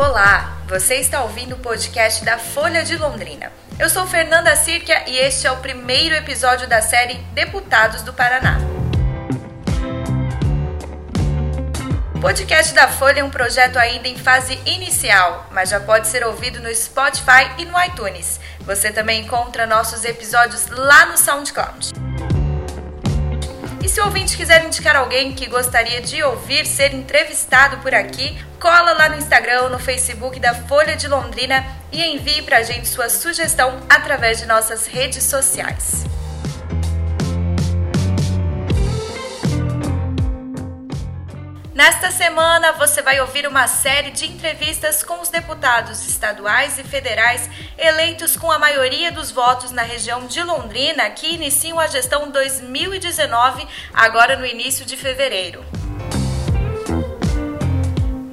Olá, você está ouvindo o podcast da Folha de Londrina. Eu sou Fernanda Circa e este é o primeiro episódio da série Deputados do Paraná. O podcast da Folha é um projeto ainda em fase inicial, mas já pode ser ouvido no Spotify e no iTunes. Você também encontra nossos episódios lá no SoundCloud. Se o ouvinte quiser indicar alguém que gostaria de ouvir ser entrevistado por aqui, cola lá no Instagram ou no Facebook da Folha de Londrina e envie para a gente sua sugestão através de nossas redes sociais. Nesta semana, você vai ouvir uma série de entrevistas com os deputados estaduais e federais eleitos com a maioria dos votos na região de Londrina, que iniciam a gestão 2019, agora no início de fevereiro.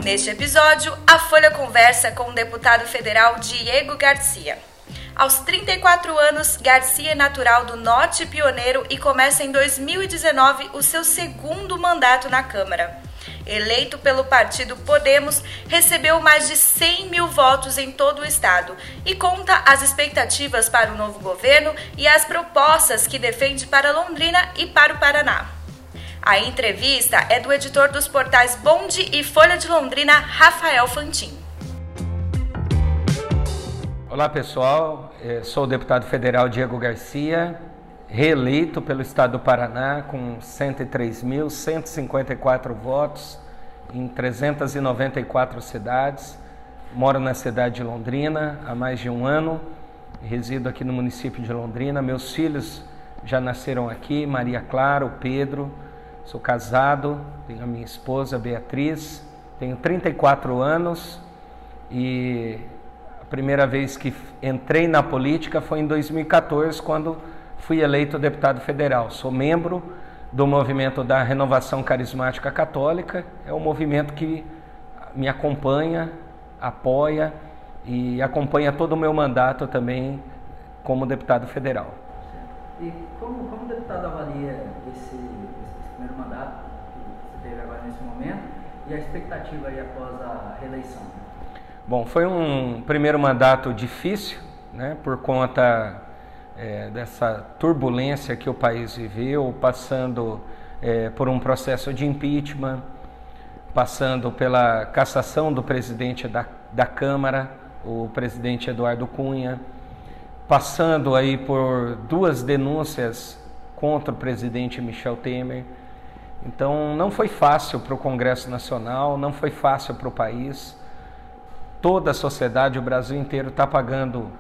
Neste episódio, a Folha conversa com o deputado federal Diego Garcia. Aos 34 anos, Garcia é natural do Norte Pioneiro e começa em 2019 o seu segundo mandato na Câmara eleito pelo partido Podemos, recebeu mais de 100 mil votos em todo o estado e conta as expectativas para o novo governo e as propostas que defende para Londrina e para o Paraná. A entrevista é do editor dos portais Bonde e Folha de Londrina, Rafael Fantin. Olá pessoal, Eu sou o deputado federal Diego Garcia, reeleito pelo Estado do Paraná com 103.154 votos em 394 cidades. Moro na cidade de Londrina há mais de um ano, resido aqui no município de Londrina. Meus filhos já nasceram aqui, Maria Clara, Pedro. Sou casado, tenho a minha esposa Beatriz, tenho 34 anos e a primeira vez que entrei na política foi em 2014, quando fui eleito deputado federal. Sou membro do movimento da Renovação Carismática Católica. É um movimento que me acompanha, apoia e acompanha todo o meu mandato também como deputado federal. E como, como o deputado avalia esse, esse primeiro mandato que você teve agora nesse momento e a expectativa aí após a reeleição? Bom, foi um primeiro mandato difícil, né, por conta é, dessa turbulência que o país viveu, passando é, por um processo de impeachment, passando pela cassação do presidente da, da Câmara, o presidente Eduardo Cunha, passando aí por duas denúncias contra o presidente Michel Temer. Então não foi fácil para o Congresso Nacional, não foi fácil para o país. Toda a sociedade, o Brasil inteiro está pagando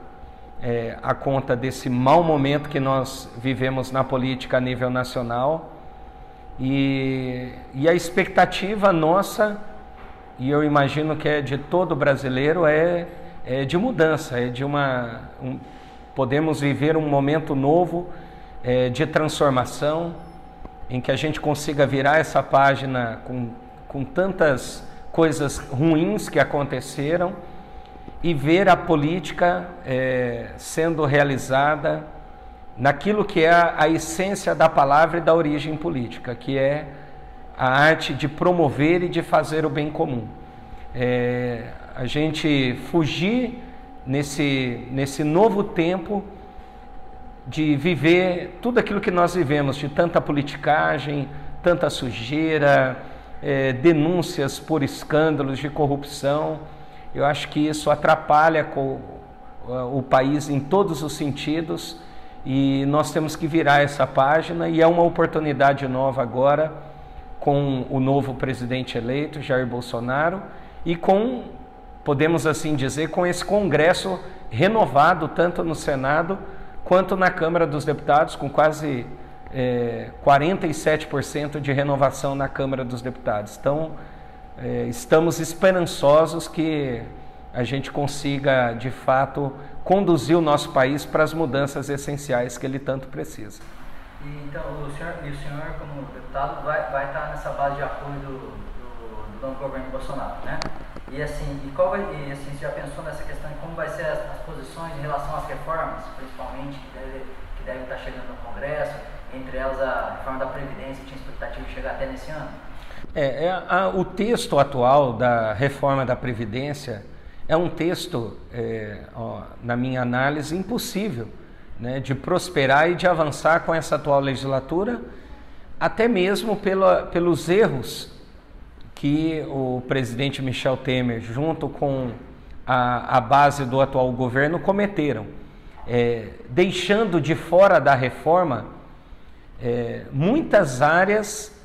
é, a conta desse mau momento que nós vivemos na política a nível nacional. E, e a expectativa nossa, e eu imagino que é de todo brasileiro, é, é de mudança, é de uma. Um, podemos viver um momento novo é, de transformação, em que a gente consiga virar essa página com, com tantas coisas ruins que aconteceram e ver a política é, sendo realizada naquilo que é a, essência da palavra e da origem política, que é a arte de promover e de fazer o bem comum. É, a gente fugir nesse, nesse novo tempo de viver tudo aquilo que nós vivemos, de tanta politicagem, tanta sujeira, é, denúncias por escândalos de corrupção. Eu acho que isso atrapalha com o país em todos os sentidos e nós temos que virar essa página e é uma oportunidade nova agora com o novo presidente eleito, Jair Bolsonaro, e com, podemos assim dizer, com esse Congresso renovado, tanto no Senado quanto na Câmara dos Deputados, com quase é, 47% de renovação na Câmara dos Deputados. Então, é, estamos esperançosos que a gente consiga, de fato, conduzir o nosso país para as mudanças essenciais que ele tanto precisa. E, então, o senhor, o senhor como deputado, vai, vai estar nessa base de apoio do, do, do governo Bolsonaro, né? E assim, e qual vai, e, assim, você já pensou nessa questão de como vai ser as, as posições em relação às reformas, principalmente, que devem que deve estar chegando no Congresso, entre elas a reforma da Previdência, que tinha expectativa de chegar até nesse ano? É, é a, o texto atual da reforma da Previdência é um texto, é, ó, na minha análise, impossível né, de prosperar e de avançar com essa atual legislatura, até mesmo pela, pelos erros que o presidente Michel Temer, junto com a, a base do atual governo, cometeram, é, deixando de fora da reforma é, muitas áreas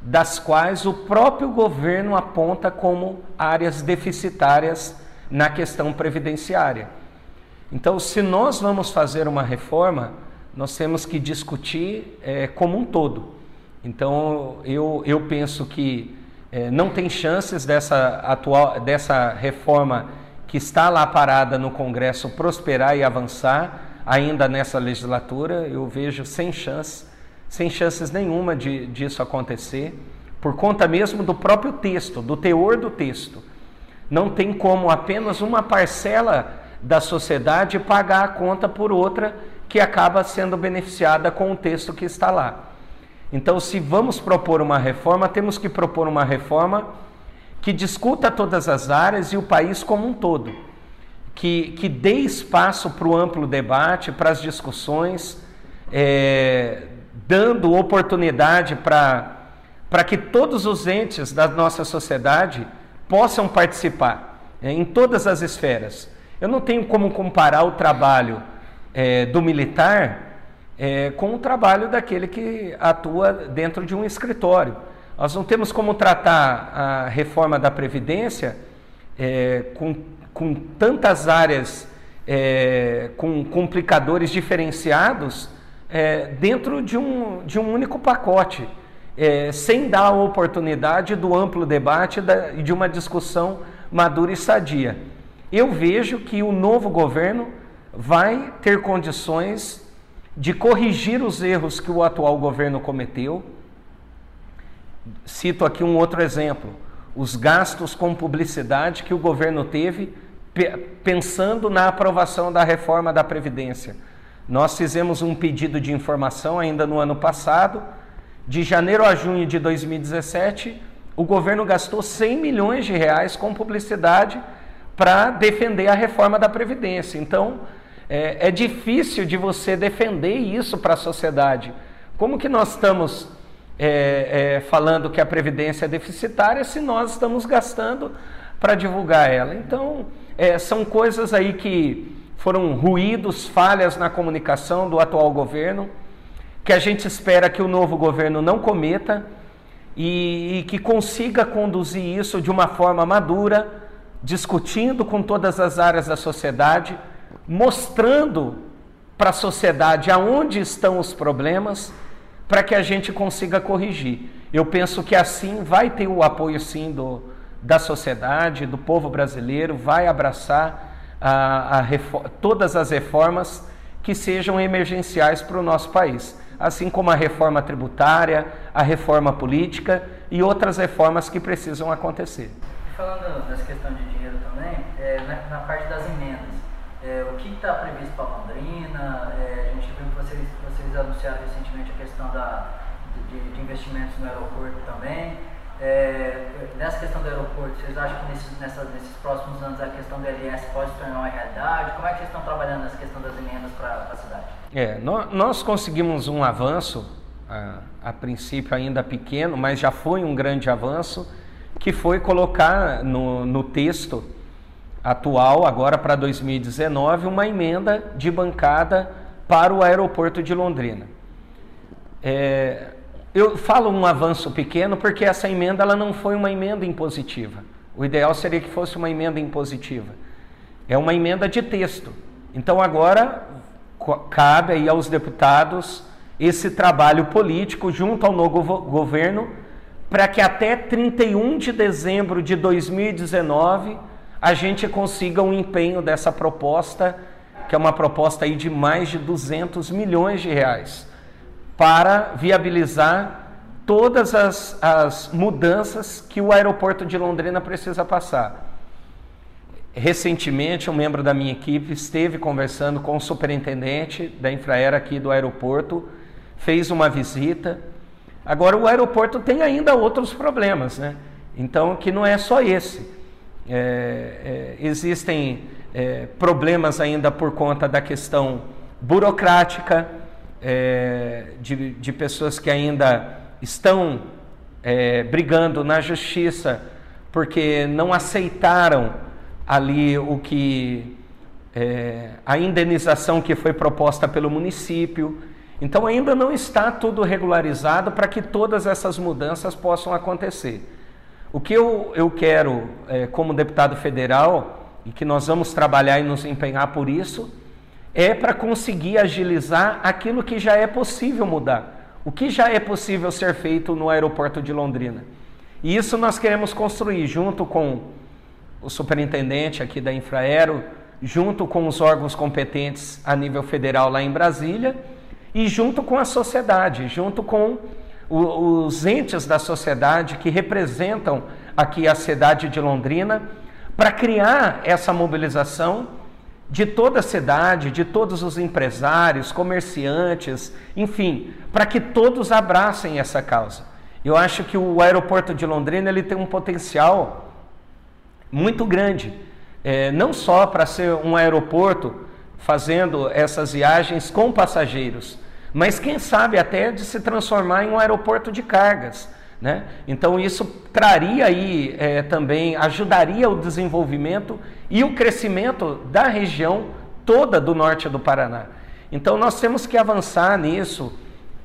das quais o próprio governo aponta como áreas deficitárias na questão previdenciária. Então, se nós vamos fazer uma reforma, nós temos que discutir é, como um todo. Então, eu, eu penso que é, não tem chances dessa, atual, dessa reforma que está lá parada no Congresso prosperar e avançar ainda nessa legislatura. Eu vejo sem chance, sem chances nenhuma de, disso acontecer, por conta mesmo do próprio texto, do teor do texto. Não tem como apenas uma parcela da sociedade pagar a conta por outra que acaba sendo beneficiada com o texto que está lá. Então, se vamos propor uma reforma, temos que propor uma reforma que discuta todas as áreas e o país como um todo, que, que dê espaço para o amplo debate, para as discussões, é, dando oportunidade para que todos os entes da nossa sociedade possam participar é, em todas as esferas. Eu não tenho como comparar o trabalho é, do militar é, com o trabalho daquele que atua dentro de um escritório. Nós não temos como tratar a reforma da Previdência é, com, com tantas áreas, é, com complicadores diferenciados, é, dentro de um, de um único pacote, é, sem dar a oportunidade do amplo debate e de uma discussão madura e sadia eu vejo que o novo governo vai ter condições de corrigir os erros que o atual governo cometeu. Cito aqui um outro exemplo: os gastos com publicidade que o governo teve pensando na aprovação da reforma da Previdência. Nós fizemos um pedido de informação ainda no ano passado. De janeiro a junho de 2017, o governo gastou 100 milhões de reais com publicidade para defender a reforma da Previdência. Então, é, é difícil de você defender isso para a sociedade. Como que nós estamos é, é, falando que a Previdência é deficitária se nós estamos gastando para divulgar ela? Então, é, são coisas aí que foram ruídos, falhas na comunicação do atual governo, que a gente espera que o novo governo não cometa e, e que consiga conduzir isso de uma forma madura discutindo com todas as áreas da sociedade, mostrando para a sociedade aonde estão os problemas, para que a gente consiga corrigir. Eu penso que assim vai ter o apoio sim do, da sociedade, do povo brasileiro, vai abraçar a, a todas as reformas que sejam emergenciais para o nosso país, assim como a reforma tributária, a reforma política e outras reformas que precisam acontecer falando dessa questão de dinheiro também, é, na, na, parte das emendas, é, o que está previsto para Londrina? É, a gente viu que vocês, vocês anunciaram recentemente a questão da, de, de investimentos no aeroporto também. É, nessa questão do aeroporto, vocês acham que nesses, nessa, nesses próximos anos a questão do LS pode se tornar uma realidade? Como é que vocês estão trabalhando nessa questão das emendas para a cidade? É, nós, nós conseguimos um avanço, a, a princípio ainda pequeno, mas já foi um grande avanço que foi colocar no, no texto atual, agora para 2019, uma emenda de bancada para o aeroporto de Londrina. É, eu falo um avanço pequeno porque essa emenda ela não foi uma emenda impositiva. O ideal seria que fosse uma emenda impositiva. É uma emenda de texto. Então agora cabe aí aos deputados esse trabalho político junto ao novo governo para que até 31 de dezembro de 2019 a gente consiga um empenho dessa proposta, que é uma proposta aí de mais de 200 milhões de reais, para viabilizar todas as, as mudanças que o aeroporto de Londrina precisa passar. Recentemente, um membro da minha equipe esteve conversando com o superintendente da Infraero aqui do aeroporto, fez uma visita Agora, o aeroporto tem ainda outros problemas, né? Então, que não é só esse. é, é, existem é, problemas ainda por conta da questão burocrática, é, de, de, pessoas que ainda estão é, brigando na justiça porque não aceitaram ali o que é, a indenização que foi proposta pelo município. Então ainda não está tudo regularizado para que todas essas mudanças possam acontecer. O que eu, eu quero, é, como deputado federal, e que nós vamos trabalhar e nos empenhar por isso, é para conseguir agilizar aquilo que já é possível mudar, o que já é possível ser feito no aeroporto de Londrina. E isso nós queremos construir junto com o superintendente aqui da Infraero, junto com os órgãos competentes a nível federal lá em Brasília e junto com a sociedade, junto com os entes da sociedade que representam aqui a cidade de Londrina, para criar essa mobilização de toda a cidade, de todos os empresários, comerciantes, enfim, para que todos abracem essa causa. Eu acho que o aeroporto de Londrina ele tem um potencial muito grande, é, não só para ser um aeroporto fazendo essas viagens com passageiros, mas quem sabe até de se transformar em um aeroporto de cargas. Né? Então isso traria aí é, também, ajudaria o desenvolvimento e o crescimento da região toda do norte do Paraná. Então nós temos que avançar nisso,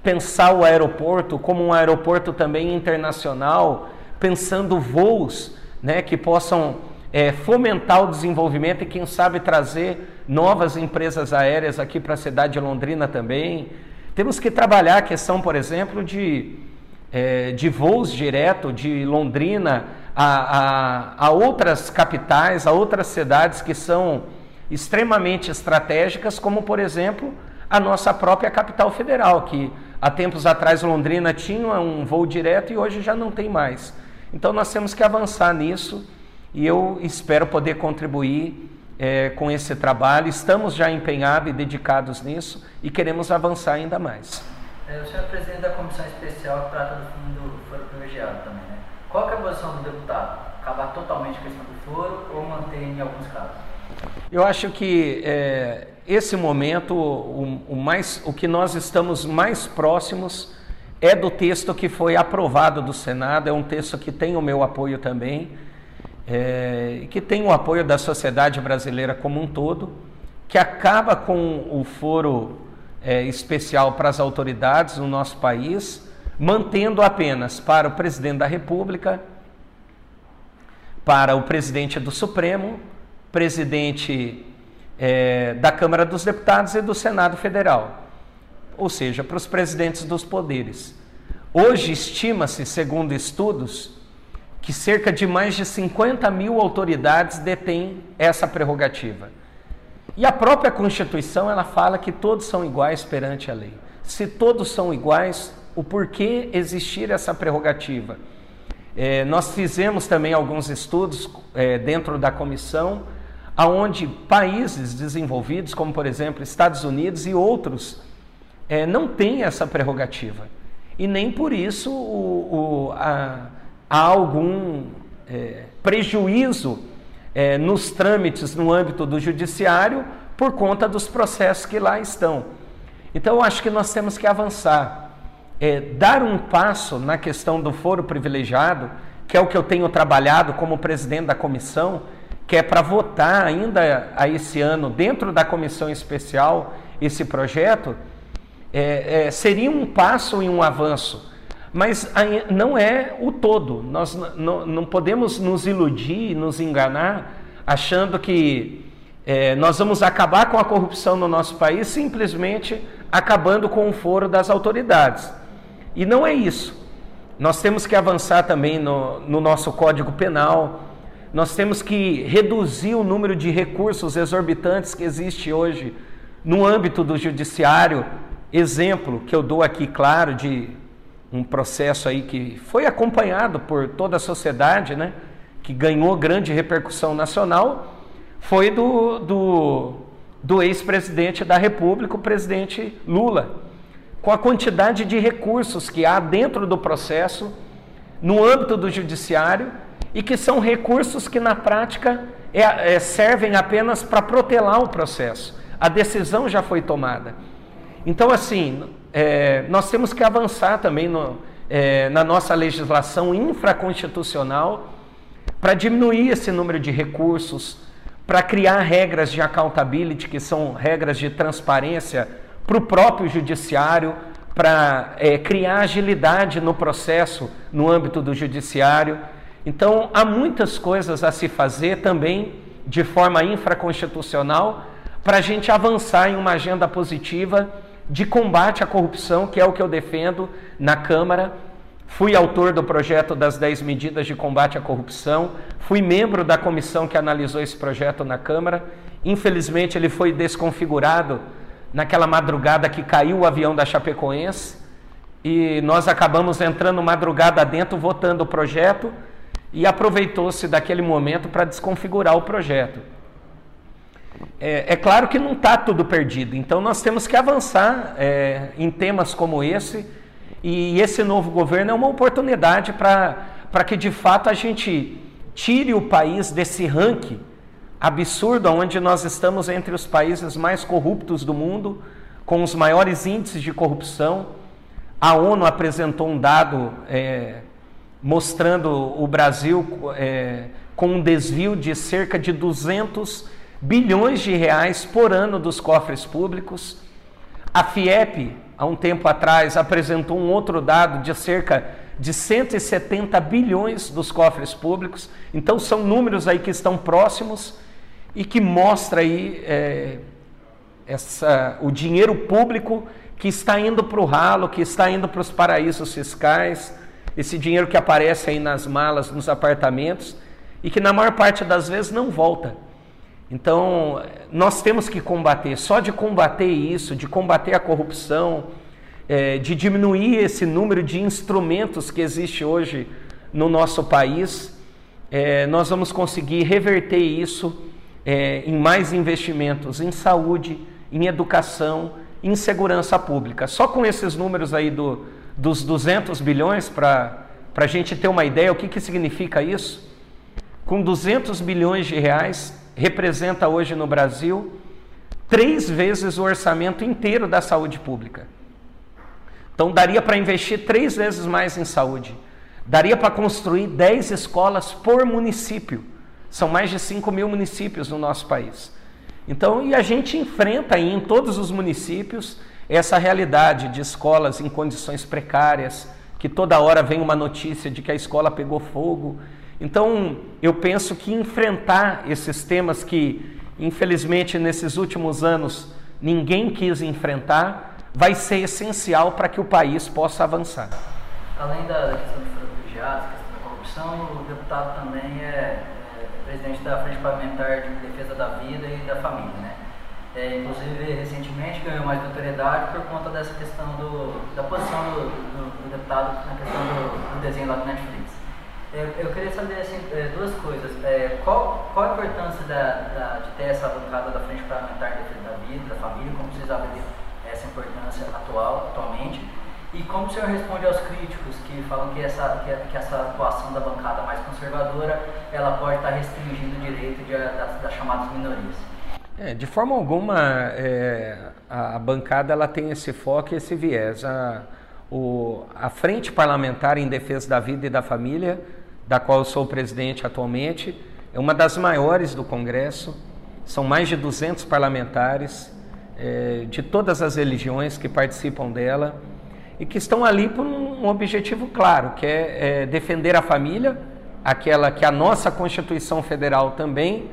pensar o aeroporto como um aeroporto também internacional, pensando voos né, que possam é, fomentar o desenvolvimento e quem sabe trazer novas empresas aéreas aqui para a cidade de Londrina também. Temos que trabalhar a questão, por exemplo, de, é, de voos direto de Londrina a, a, a outras capitais, a outras cidades que são extremamente estratégicas, como, por exemplo, a nossa própria capital federal, que há tempos atrás Londrina tinha um voo direto e hoje já não tem mais. Então nós temos que avançar nisso e eu espero poder contribuir é, com esse trabalho. Estamos já empenhados e dedicados nisso e queremos avançar ainda mais. É, o senhor é presidente da comissão especial que trata do fundo privilegiado também, né? Qual é a posição do deputado? Acabar totalmente a questão do foro ou manter em alguns casos? Eu acho que é, esse momento, o, o, mais, o que nós estamos mais próximos é do texto que foi aprovado do Senado, é um texto que tem o meu apoio também é, que tem o apoio da sociedade brasileira como um todo, que acaba com o foro é, especial para as autoridades no nosso país, mantendo apenas para o presidente da República, para o presidente do Supremo, presidente é, da Câmara dos Deputados e do Senado Federal, ou seja, para os presidentes dos poderes. Hoje estima-se, segundo estudos, que cerca de mais de 50 mil autoridades detêm essa prerrogativa. E a própria Constituição ela fala que todos são iguais perante a lei. Se todos são iguais, o porquê existir essa prerrogativa? É, nós fizemos também alguns estudos é, dentro da comissão, aonde países desenvolvidos, como por exemplo Estados Unidos e outros, é, não têm essa prerrogativa. E nem por isso o, o, a, há algum é, prejuízo é, nos trâmites no âmbito do judiciário por conta dos processos que lá estão. Então, eu acho que nós temos que avançar, é, dar um passo na questão do foro privilegiado, que é o que eu tenho trabalhado como presidente da comissão, que é para votar ainda a esse ano, dentro da comissão especial, esse projeto, é, é, seria um passo e um avanço mas não é o todo. Nós não podemos nos iludir, nos enganar, achando que é, nós vamos acabar com a corrupção no nosso país simplesmente acabando com o foro das autoridades. E não é isso. Nós temos que avançar também no, no nosso Código Penal, nós temos que reduzir o número de recursos exorbitantes que existe hoje no âmbito do judiciário. Exemplo que eu dou aqui, claro, de um processo aí que foi acompanhado por toda a sociedade, né? que ganhou grande repercussão nacional, foi do, do, do ex-presidente da República, o presidente Lula. Com a quantidade de recursos que há dentro do processo, no âmbito do judiciário, e que são recursos que na prática é, é, servem apenas para protelar o processo. A decisão já foi tomada. Então, assim, é, nós temos que avançar também no, é, na nossa legislação infraconstitucional para diminuir esse número de recursos, para criar regras de accountability, que são regras de transparência para o próprio judiciário, para é, criar agilidade no processo no âmbito do judiciário. Então, há muitas coisas a se fazer também de forma infraconstitucional para a gente avançar em uma agenda positiva de combate à corrupção, que é o que eu defendo na Câmara. Fui autor do projeto das 10 medidas de combate à corrupção, fui membro da comissão que analisou esse projeto na Câmara. Infelizmente, ele foi desconfigurado naquela madrugada que caiu o avião da Chapecoense e nós acabamos entrando madrugada dentro, votando o projeto e aproveitou-se daquele momento para desconfigurar o projeto. É, é, claro que não está tudo perdido, então nós temos que avançar é, em temas como esse, e esse novo governo é uma oportunidade para que de fato a gente tire o país desse ranking absurdo onde nós estamos entre os países mais corruptos do mundo, com os maiores índices de corrupção. A ONU apresentou um dado é, mostrando o Brasil é, com um desvio de cerca de 200 bilhões de reais por ano dos cofres públicos. A FIEP, há um tempo atrás, apresentou um outro dado de cerca de 170 bilhões dos cofres públicos. Então, são números aí que estão próximos e que mostra aí é, essa, o dinheiro público que está indo para o ralo, que está indo para os paraísos fiscais, esse dinheiro que aparece aí nas malas, nos apartamentos, e que na maior parte das vezes não volta. Então, nós temos que combater, só de combater isso, de combater a corrupção, é, de diminuir esse número de instrumentos que existe hoje no nosso país, é, nós vamos conseguir reverter isso é, em mais investimentos em saúde, em educação, em segurança pública. Só com esses números aí do, dos 200 bilhões, para a gente ter uma ideia o que, que significa isso, com 200 bilhões de reais, representa hoje no Brasil três vezes o orçamento inteiro da saúde pública. Então daria para investir três vezes mais em saúde. Daria para construir 10 escolas por município. São mais de 5 mil municípios no nosso país. Então, e a gente enfrenta aí em todos os municípios essa realidade de escolas em condições precárias, que toda hora vem uma notícia de que a escola pegou fogo. Então, eu penso que enfrentar esses temas que, infelizmente, nesses últimos anos ninguém quis enfrentar, vai ser essencial para que o país possa avançar. Além da questão dos refugiados, questão da corrupção, o deputado também é, é presidente da Frente Parlamentar de Defesa da Vida e da Família, né? É, inclusive, recentemente ganhou mais notoriedade por conta dessa questão do, da posição do, do, do deputado na questão do, do, desenho lá do Netflix. Eu, eu queria saber assim, é, duas coisas. É, qual, qual a importância da, da, de ter essa bancada da Frente Parlamentar de Defesa da Vida, da Família, como vocês avaliam essa importância atual, atualmente? E como o senhor responde aos críticos que falam que essa, que, essa atuação da bancada mais conservadora ela pode estar restringindo o direito de, das, das chamadas minorias? É, de forma alguma, é, a, a, bancada ela tem esse foco e esse viés. A, o, a Frente Parlamentar em Defesa da Vida e da Família, da qual eu sou presidente atualmente, é uma das maiores do Congresso. São mais de 200 parlamentares é, de todas as religiões que participam dela e que estão ali por um, objetivo claro, que é, é defender a família, aquela que a nossa Constituição Federal também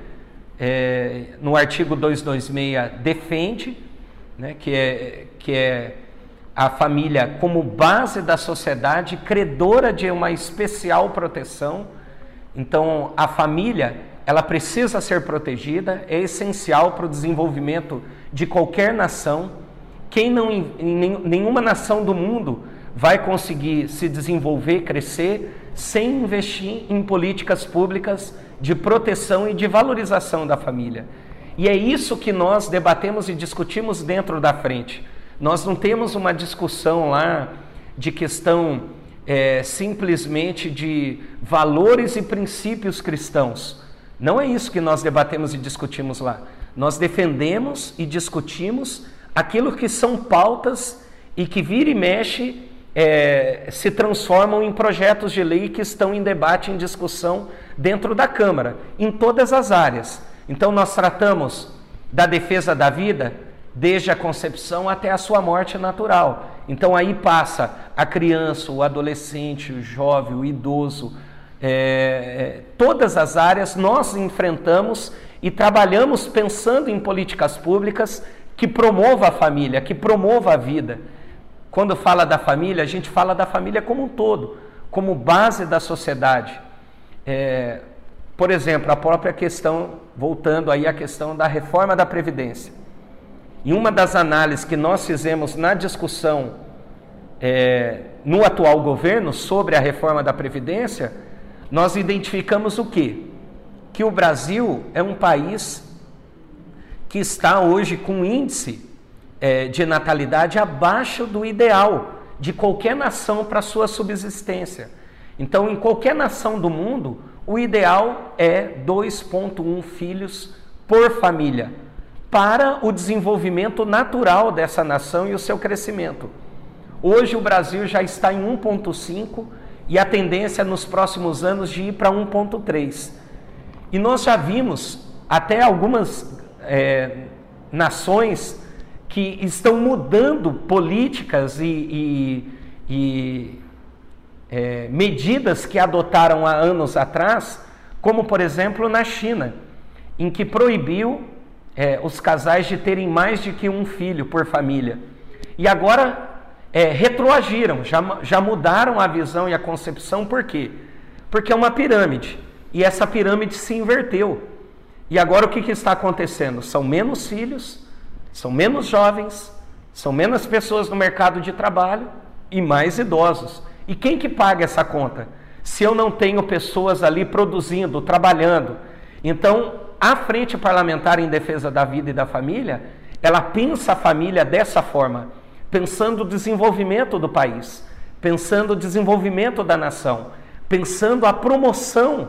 é, no artigo 226 defende, né, que, é, que é a família como base da sociedade, credora de uma especial proteção. Então, a família ela precisa ser protegida, é essencial para o desenvolvimento de qualquer nação. Quem não, nenhuma nação do mundo vai conseguir se desenvolver, crescer, sem investir em políticas públicas de proteção e de valorização da família. E é isso que nós debatemos e discutimos dentro da frente. Nós não temos uma discussão lá de questão é, simplesmente de valores e princípios cristãos. Não é isso que nós debatemos e discutimos lá. Nós defendemos e discutimos aquilo que são pautas e que vira e mexe é, se transformam em projetos de lei que estão em debate, em discussão dentro da Câmara, em todas as áreas. Então, nós tratamos da defesa da vida desde a concepção até a sua morte natural. Então, aí passa a criança, o adolescente, o jovem, o idoso, é, é, todas as áreas nós enfrentamos e trabalhamos pensando em políticas públicas que promovam a família, que promovam a vida. Quando fala da família, a gente fala da família como um todo, como base da sociedade. É, por exemplo, a própria questão, voltando aí à questão da reforma da Previdência. Em uma das análises que nós fizemos na discussão é, no atual governo sobre a reforma da Previdência, nós identificamos o quê? Que o Brasil é um país que está hoje com índice é, de natalidade abaixo do ideal de qualquer nação para sua subsistência. Então, em qualquer nação do mundo, o ideal é 2,1 filhos por família, para o desenvolvimento natural dessa nação e o seu crescimento. Hoje o Brasil já está em 1,5 e a tendência nos próximos anos de ir para 1,3. E nós já vimos até algumas é, nações que estão mudando políticas e, e, e é, medidas que adotaram há anos atrás, como por exemplo na China, em que proibiu é, os casais de terem mais de que um filho por família. E agora é, retroagiram, já, já mudaram a visão e a concepção, por quê? Porque é uma pirâmide, e essa pirâmide se inverteu. E agora o que, que está acontecendo? São menos filhos, são menos jovens, são menos pessoas no mercado de trabalho e mais idosos. E quem que paga essa conta? Se eu não tenho pessoas ali produzindo, trabalhando. Então, a Frente Parlamentar em Defesa da Vida e da Família, ela pensa a família dessa forma, pensando o desenvolvimento do país, pensando o desenvolvimento da nação, pensando a promoção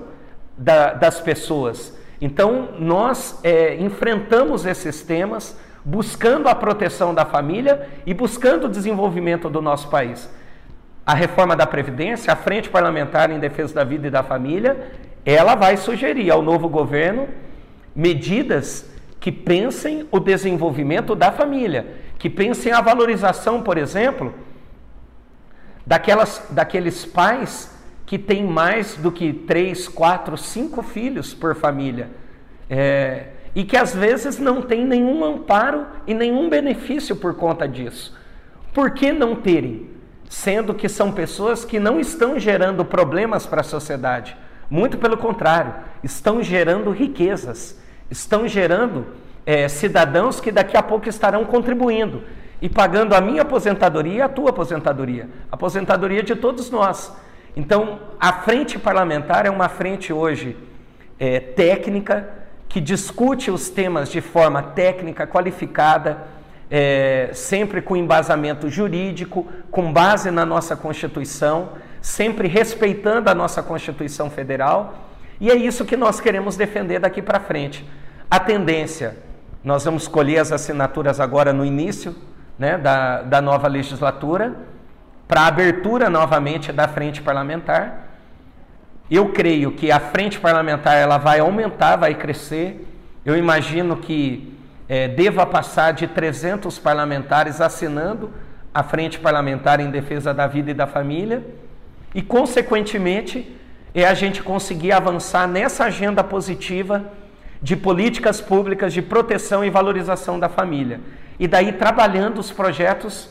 da, das pessoas. Então, nós é, enfrentamos esses temas buscando a proteção da família e buscando o desenvolvimento do nosso país. A reforma da Previdência, a Frente Parlamentar em Defesa da Vida e da Família, ela vai sugerir ao novo governo medidas que pensem o desenvolvimento da família, que pensem a valorização, por exemplo, daquelas, daqueles pais que têm mais do que três, quatro, cinco filhos por família. É, e que às vezes não tem nenhum amparo e nenhum benefício por conta disso. Por que não terem? Sendo que são pessoas que não estão gerando problemas para a sociedade. Muito pelo contrário, estão gerando riquezas, estão gerando é, cidadãos que daqui a pouco estarão contribuindo e pagando a minha aposentadoria e a tua aposentadoria, a aposentadoria de todos nós. Então, a frente parlamentar é uma frente hoje é, técnica, que discute os temas de forma técnica, qualificada, é, sempre com embasamento jurídico, com base na nossa Constituição, sempre respeitando a nossa Constituição Federal. E é isso que nós queremos defender daqui para frente. A tendência, nós vamos colher as assinaturas agora no início né, da, da nova legislatura, para a abertura novamente da frente parlamentar. Eu creio que a frente parlamentar ela vai aumentar, vai crescer. Eu imagino que é, deva passar de 300 parlamentares assinando a frente parlamentar em defesa da vida e da família. E, consequentemente, é a gente conseguir avançar nessa agenda positiva de políticas públicas de proteção e valorização da família. E daí trabalhando os projetos,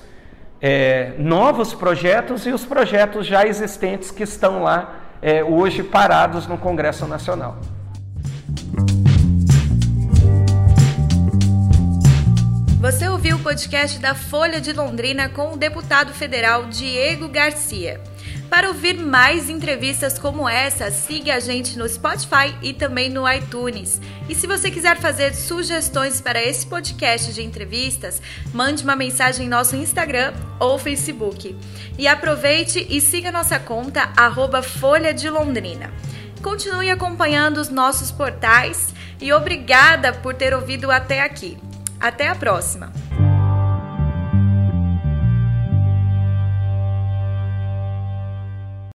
é, novos projetos e os projetos já existentes que estão lá é, hoje parados no Congresso Nacional. Você ouviu o podcast da Folha de Londrina com o deputado federal Diego Garcia. Para ouvir mais entrevistas como essa, siga a gente no Spotify e também no iTunes. E se você quiser fazer sugestões para esse podcast de entrevistas, mande uma mensagem em nosso Instagram ou Facebook. E aproveite e siga nossa conta arroba Folha de Londrina. Continue acompanhando os nossos portais e obrigada por ter ouvido até aqui. Até a próxima!